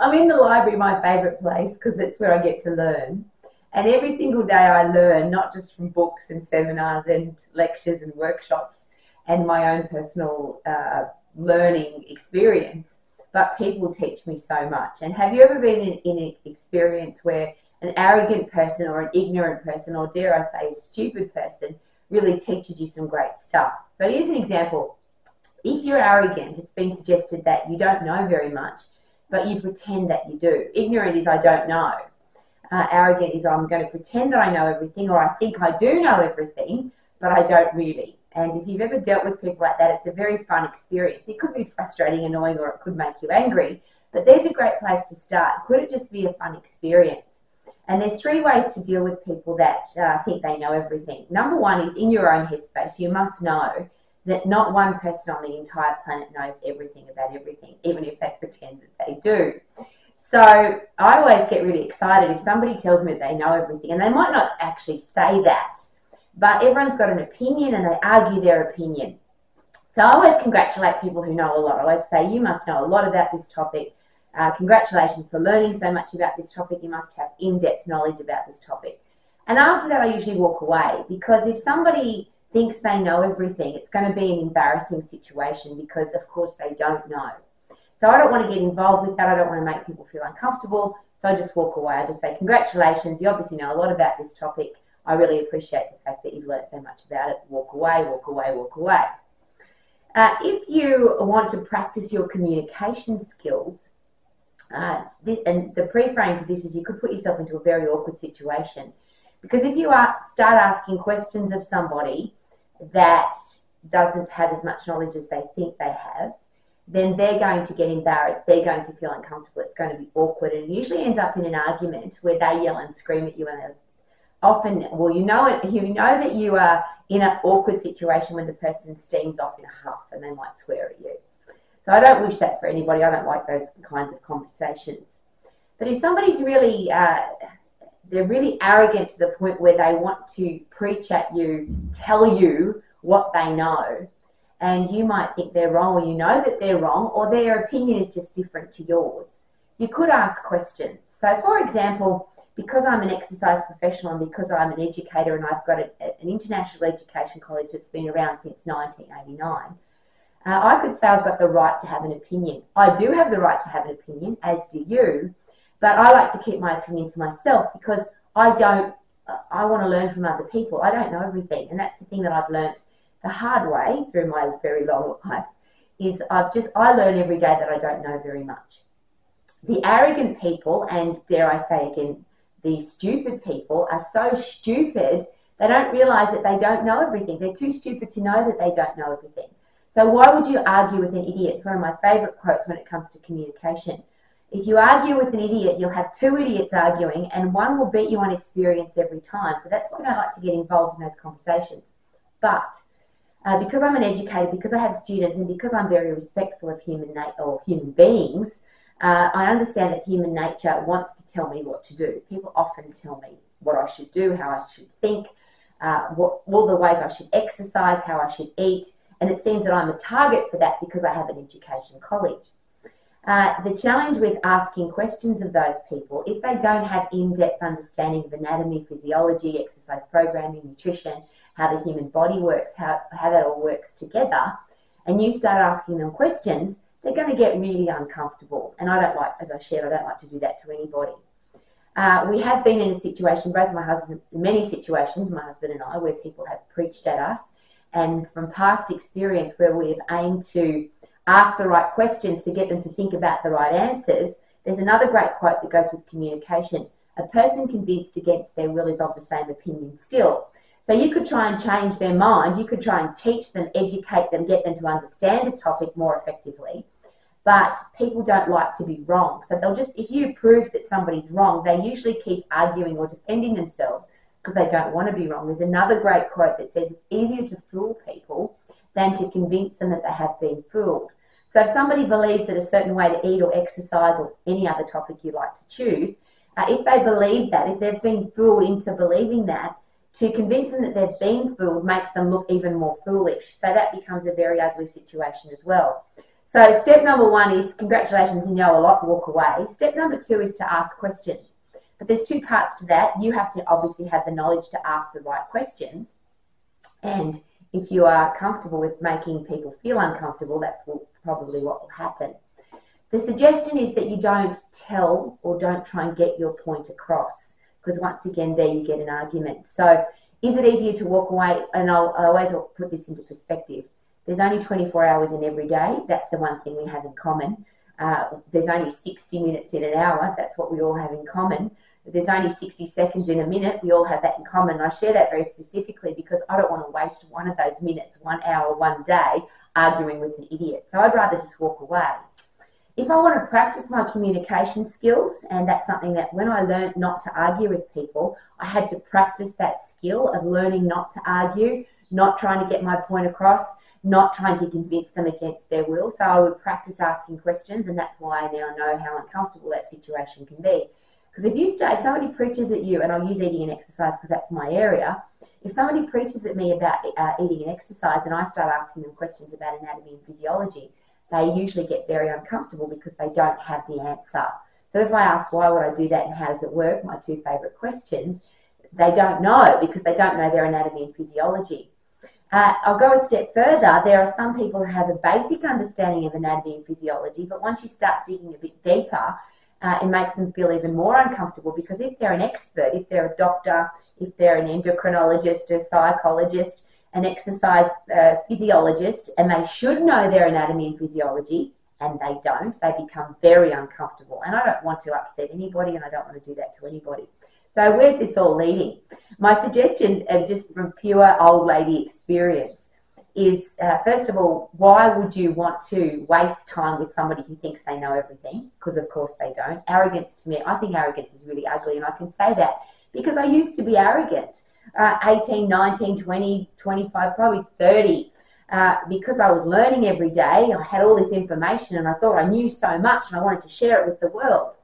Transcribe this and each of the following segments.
I'm in the library, my favourite place, because it's where I get to learn. And every single day I learn, not just from books and seminars and lectures and workshops and my own personal uh, learning experience, but people teach me so much. And have you ever been in, in an experience where an arrogant person or an ignorant person, or dare I say, a stupid person, really teaches you some great stuff? So here's an example. If you're arrogant, it's been suggested that you don't know very much, but you pretend that you do. Ignorant is I don't know uh, arrogant is I'm going to pretend that I know everything or I think I do know everything, but I don't really. And if you've ever dealt with people like that, it's a very fun experience. It could be frustrating, annoying, or it could make you angry. But there's a great place to start. Could it just be a fun experience? And there's three ways to deal with people that uh, think they know everything. Number one is in your own headspace, you must know that not one person on the entire planet knows everything about everything, even if they pretend that they do. So I always get really excited if somebody tells me that they know everything, and they might not actually say that, but everyone's got an opinion and they argue their opinion. So I always congratulate people who know a lot. I always say, You must know a lot about this topic. Uh, congratulations for learning so much about this topic. You must have in depth knowledge about this topic. And after that, I usually walk away because if somebody thinks they know everything, it's going to be an embarrassing situation because, of course, they don't know. So I don't want to get involved with that. I don't want to make people feel uncomfortable. So I just walk away. I just say, Congratulations, you obviously know a lot about this topic. I really appreciate the fact that you've learned so much about it. Walk away, walk away, walk away. Uh, if you want to practice your communication skills, uh, this and the pre-frame for this is you could put yourself into a very awkward situation because if you are, start asking questions of somebody that doesn't have as much knowledge as they think they have, then they're going to get embarrassed. They're going to feel uncomfortable. It's going to be awkward, and it usually ends up in an argument where they yell and scream at you, and often, well, you know it. You know that you are in an awkward situation when the person steams off in a huff, and they might swear at you. So I don't wish that for anybody. I don't like those kinds of conversations. But if somebody's really uh, they're really arrogant to the point where they want to preach at you, tell you what they know, and you might think they're wrong or you know that they're wrong or their opinion is just different to yours. You could ask questions. So, for example, because I'm an exercise professional and because I'm an educator and I've got a, an international education college that's been around since 1989, uh, I could say I've got the right to have an opinion. I do have the right to have an opinion, as do you, but I like to keep my opinion to myself because I don't, I want to learn from other people. I don't know everything, and that's the thing that I've learnt the hard way through my very long life is I've just, I learn every day that I don't know very much. The arrogant people, and dare I say again, the stupid people are so stupid they don't realize that they don't know everything. They're too stupid to know that they don't know everything. So why would you argue with an idiot? It's one of my favorite quotes when it comes to communication. If you argue with an idiot, you'll have two idiots arguing, and one will beat you on experience every time. So that's why I like to get involved in those conversations. But uh, because I'm an educator, because I have students, and because I'm very respectful of human nature or human beings, uh, I understand that human nature wants to tell me what to do. People often tell me what I should do, how I should think, uh, what, all the ways I should exercise, how I should eat, and it seems that I'm a target for that because I have an education college. Uh, the challenge with asking questions of those people, if they don't have in depth understanding of anatomy, physiology, exercise programming, nutrition, how the human body works, how, how that all works together, and you start asking them questions, they're going to get really uncomfortable. And I don't like, as I shared, I don't like to do that to anybody. Uh, we have been in a situation, both my husband, many situations, my husband and I, where people have preached at us, and from past experience where we've aimed to ask the right questions to get them to think about the right answers, there's another great quote that goes with communication. A person convinced against their will is of the same opinion still. So you could try and change their mind, you could try and teach them, educate them, get them to understand a topic more effectively. But people don't like to be wrong. So they'll just, if you prove that somebody's wrong, they usually keep arguing or defending themselves because they don't want to be wrong. There's another great quote that says it's easier to fool people than to convince them that they have been fooled. So if somebody believes that a certain way to eat or exercise or any other topic you like to choose, uh, if they believe that, if they've been fooled into believing that, to convince them that they've been fooled makes them look even more foolish. So that becomes a very ugly situation as well. So step number one is congratulations, you know a lot, walk away. Step number two is to ask questions. But there's two parts to that. You have to obviously have the knowledge to ask the right questions. And if you are comfortable with making people feel uncomfortable, that's probably what will happen. The suggestion is that you don't tell or don't try and get your point across, because once again, there you get an argument. So, is it easier to walk away? And I'll, I always put this into perspective. There's only 24 hours in every day. That's the one thing we have in common. Uh, there's only 60 minutes in an hour. That's what we all have in common. There's only 60 seconds in a minute. We all have that in common. I share that very specifically because I don't want to waste one of those minutes, one hour, one day arguing with an idiot. So I'd rather just walk away. If I want to practice my communication skills, and that's something that when I learned not to argue with people, I had to practice that skill of learning not to argue, not trying to get my point across, not trying to convince them against their will. So I would practice asking questions, and that's why I now know how uncomfortable that situation can be. Because if you start, if somebody preaches at you, and I'll use eating and exercise because that's my area, if somebody preaches at me about uh, eating and exercise, and I start asking them questions about anatomy and physiology, they usually get very uncomfortable because they don't have the answer. So if I ask why would I do that and how does it work, my two favourite questions, they don't know because they don't know their anatomy and physiology. Uh, I'll go a step further. There are some people who have a basic understanding of anatomy and physiology, but once you start digging a bit deeper, uh, it makes them feel even more uncomfortable because if they're an expert, if they're a doctor, if they're an endocrinologist, a psychologist, an exercise uh, physiologist, and they should know their anatomy and physiology, and they don't, they become very uncomfortable. And I don't want to upset anybody, and I don't want to do that to anybody. So where's this all leading? My suggestion, of just from pure old lady experience, is uh, first of all, why would you want to waste time with somebody who thinks they know everything? Because of course they don't. Arrogance to me, I think arrogance is really ugly, and I can say that because I used to be arrogant. Uh, 18, 19, 20, 25, probably 30. Uh, because I was learning every day, I had all this information and I thought I knew so much and I wanted to share it with the world.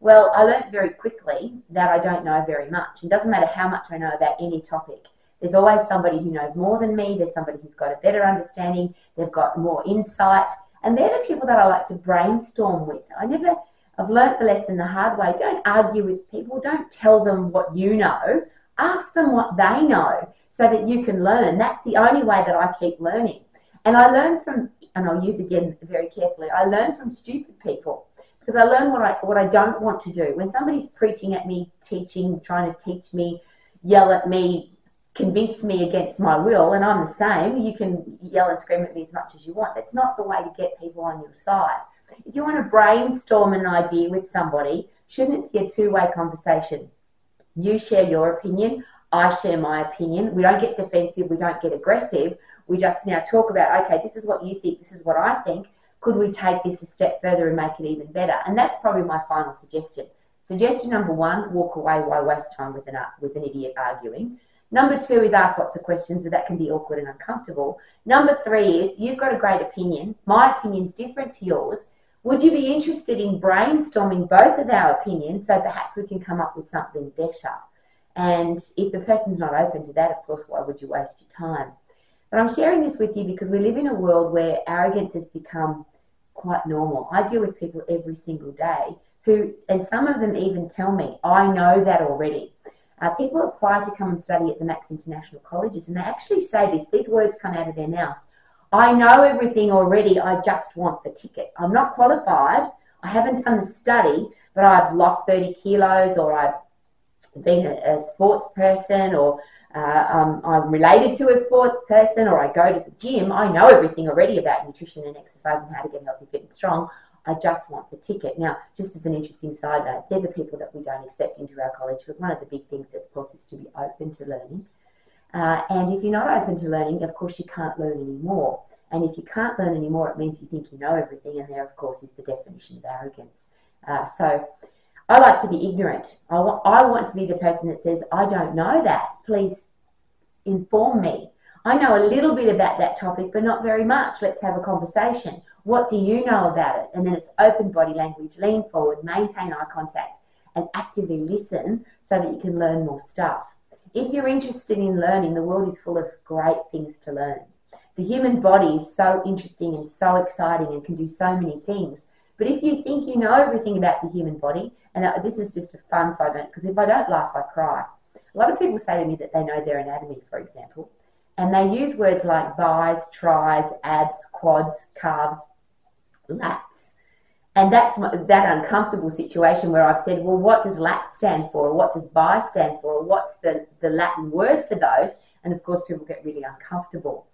Well, I learned very quickly that I don't know very much. It doesn't matter how much I know about any topic. There's always somebody who knows more than me. There's somebody who's got a better understanding. They've got more insight. And they're the people that I like to brainstorm with. I never, I've learnt the lesson the hard way. Don't argue with people. Don't tell them what you know. Ask them what they know so that you can learn. That's the only way that I keep learning. And I learn from, and I'll use again very carefully, I learn from stupid people because I learn what I what I don't want to do. When somebody's preaching at me, teaching, trying to teach me, yell at me, convince me against my will, and I'm the same, you can yell and scream at me as much as you want. That's not the way to get people on your side. If you want to brainstorm an idea with somebody, shouldn't it be a two-way conversation? You share your opinion, I share my opinion. We don't get defensive, we don't get aggressive. We just now talk about, okay, this is what you think, this is what I think could we take this a step further and make it even better? And that's probably my final suggestion. Suggestion number one, walk away. Why waste time with an, with an idiot arguing? Number two is ask lots of questions, but that can be awkward and uncomfortable. Number three is you've got a great opinion. My opinion's different to yours. Would you be interested in brainstorming both of our opinions so perhaps we can come up with something better? And if the person's not open to that, of course, why would you waste your time? But I'm sharing this with you because we live in a world where arrogance has become quite normal. I deal with people every single day who, and some of them even tell me, I know that already. Uh, people apply to come and study at the Max International Colleges and they actually say this, these words come out of their mouth. I know everything already, I just want the ticket. I'm not qualified, I haven't done the study, but I've lost 30 kilos or I've been a, a sports person or uh, um, I'm related to a sports person or I go to the gym, I know everything already about nutrition and exercise and how to get healthy, fit, and strong. I just want the ticket. Now, just as an interesting side note, they're the people that we don't accept into our college because one of the big things, of course, is to be open to learning. Uh, and if you're not open to learning, of course, you can't learn anymore. And if you can't learn anymore, it means you think you know everything. And there, of course, is the definition of arrogance. Uh, so I like to be ignorant. I want, I want to be the person that says, I don't know that. Please inform me. I know a little bit about that topic, but not very much. Let's have a conversation. What do you know about it? And then it's open body language, lean forward, maintain eye contact, and actively listen so that you can learn more stuff. If you're interested in learning, the world is full of great things to learn. The human body is so interesting and so exciting and can do so many things. But if you think you know everything about the human body, and uh, this is just a fun side note, because if I don't laugh, I cry. A lot of people say to me that they know their anatomy, for example, and they use words like bis, tris, abs, quads, calves, lats. And that's that uncomfortable situation where I've said, well, what does lat stand for? Or what does BI stand for? Or what's the, the Latin word for those? And of course, people get really uncomfortable.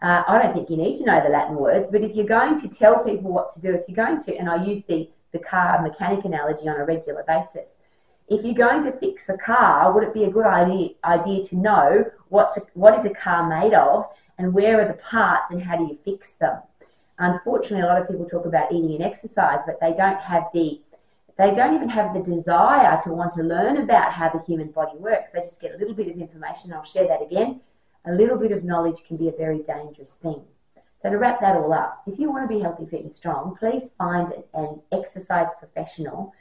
Uh, I don't think you need to know the Latin words, but if you're going to tell people what to do, if you're going to, and I use the, the car mechanic analogy on a regular basis, if you're going to fix a car, would it be a good idea, idea to know what's a, what is a car made of and where are the parts and how do you fix them? Unfortunately, a lot of people talk about eating and exercise, but they don't have the they don't even have the desire to want to learn about how the human body works. They just get a little bit of information. I'll share that again a little bit of knowledge can be a very dangerous thing. So to wrap that all up, if you want to be healthy, fit and strong, please find an exercise professional.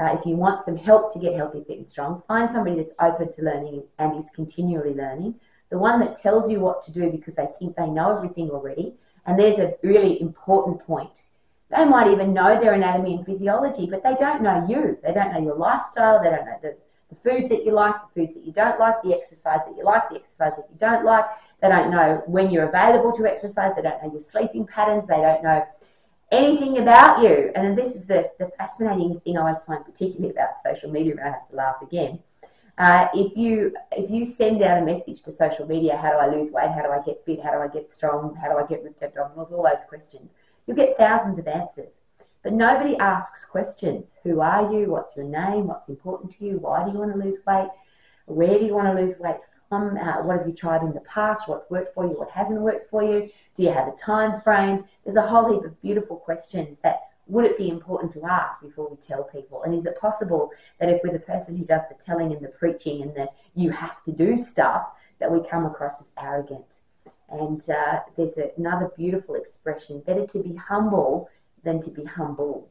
Uh, if you want some help to get healthy, fit and strong, find somebody that's open to learning and is continually learning. The one that tells you what to do because they think they know everything already. And there's a really important point. They might even know their anatomy and physiology, but they don't know you. They don't know your lifestyle. They don't know the the foods that you like, the foods that you don't like, the exercise that you like, the exercise that you don't like. They don't know when you're available to exercise. They don't know your sleeping patterns. They don't know anything about you. And this is the, the fascinating thing I always find particularly about social media, and I have to laugh again. Uh, if you if you send out a message to social media, how do I lose weight? How do I get fit? How do I get strong? How do I get ripped abdominals? All those questions, you'll get thousands of answers. But nobody asks questions. Who are you? What's your name? What's important to you? Why do you want to lose weight? Where do you want to lose weight from? Uh, what have you tried in the past? What's worked for you? What hasn't worked for you? Do you have a time frame? There's a whole heap of beautiful questions that would it be important to ask before we tell people? And is it possible that if we're the person who does the telling and the preaching and the you have to do stuff, that we come across as arrogant? And uh, there's another beautiful expression better to be humble than to be humbled.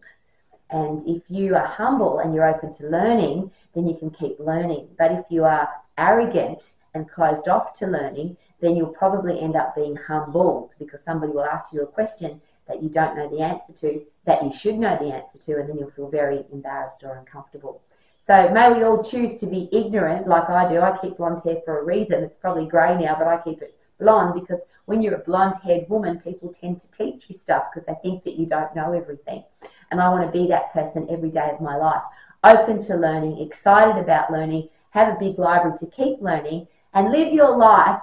And if you are humble and you're open to learning, then you can keep learning. But if you are arrogant and closed off to learning, then you'll probably end up being humbled because somebody will ask you a question that you don't know the answer to, that you should know the answer to, and then you'll feel very embarrassed or uncomfortable. So may we all choose to be ignorant like I do. I keep blonde hair for a reason. It's probably grey now, but I keep it blonde because when you're a blonde haired woman, people tend to teach you stuff because they think that you don't know everything. And I want to be that person every day of my life. Open to learning, excited about learning, have a big library to keep learning, and live your life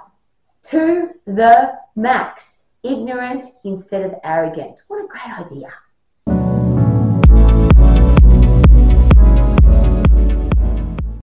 to the max. Ignorant instead of arrogant. What a great idea.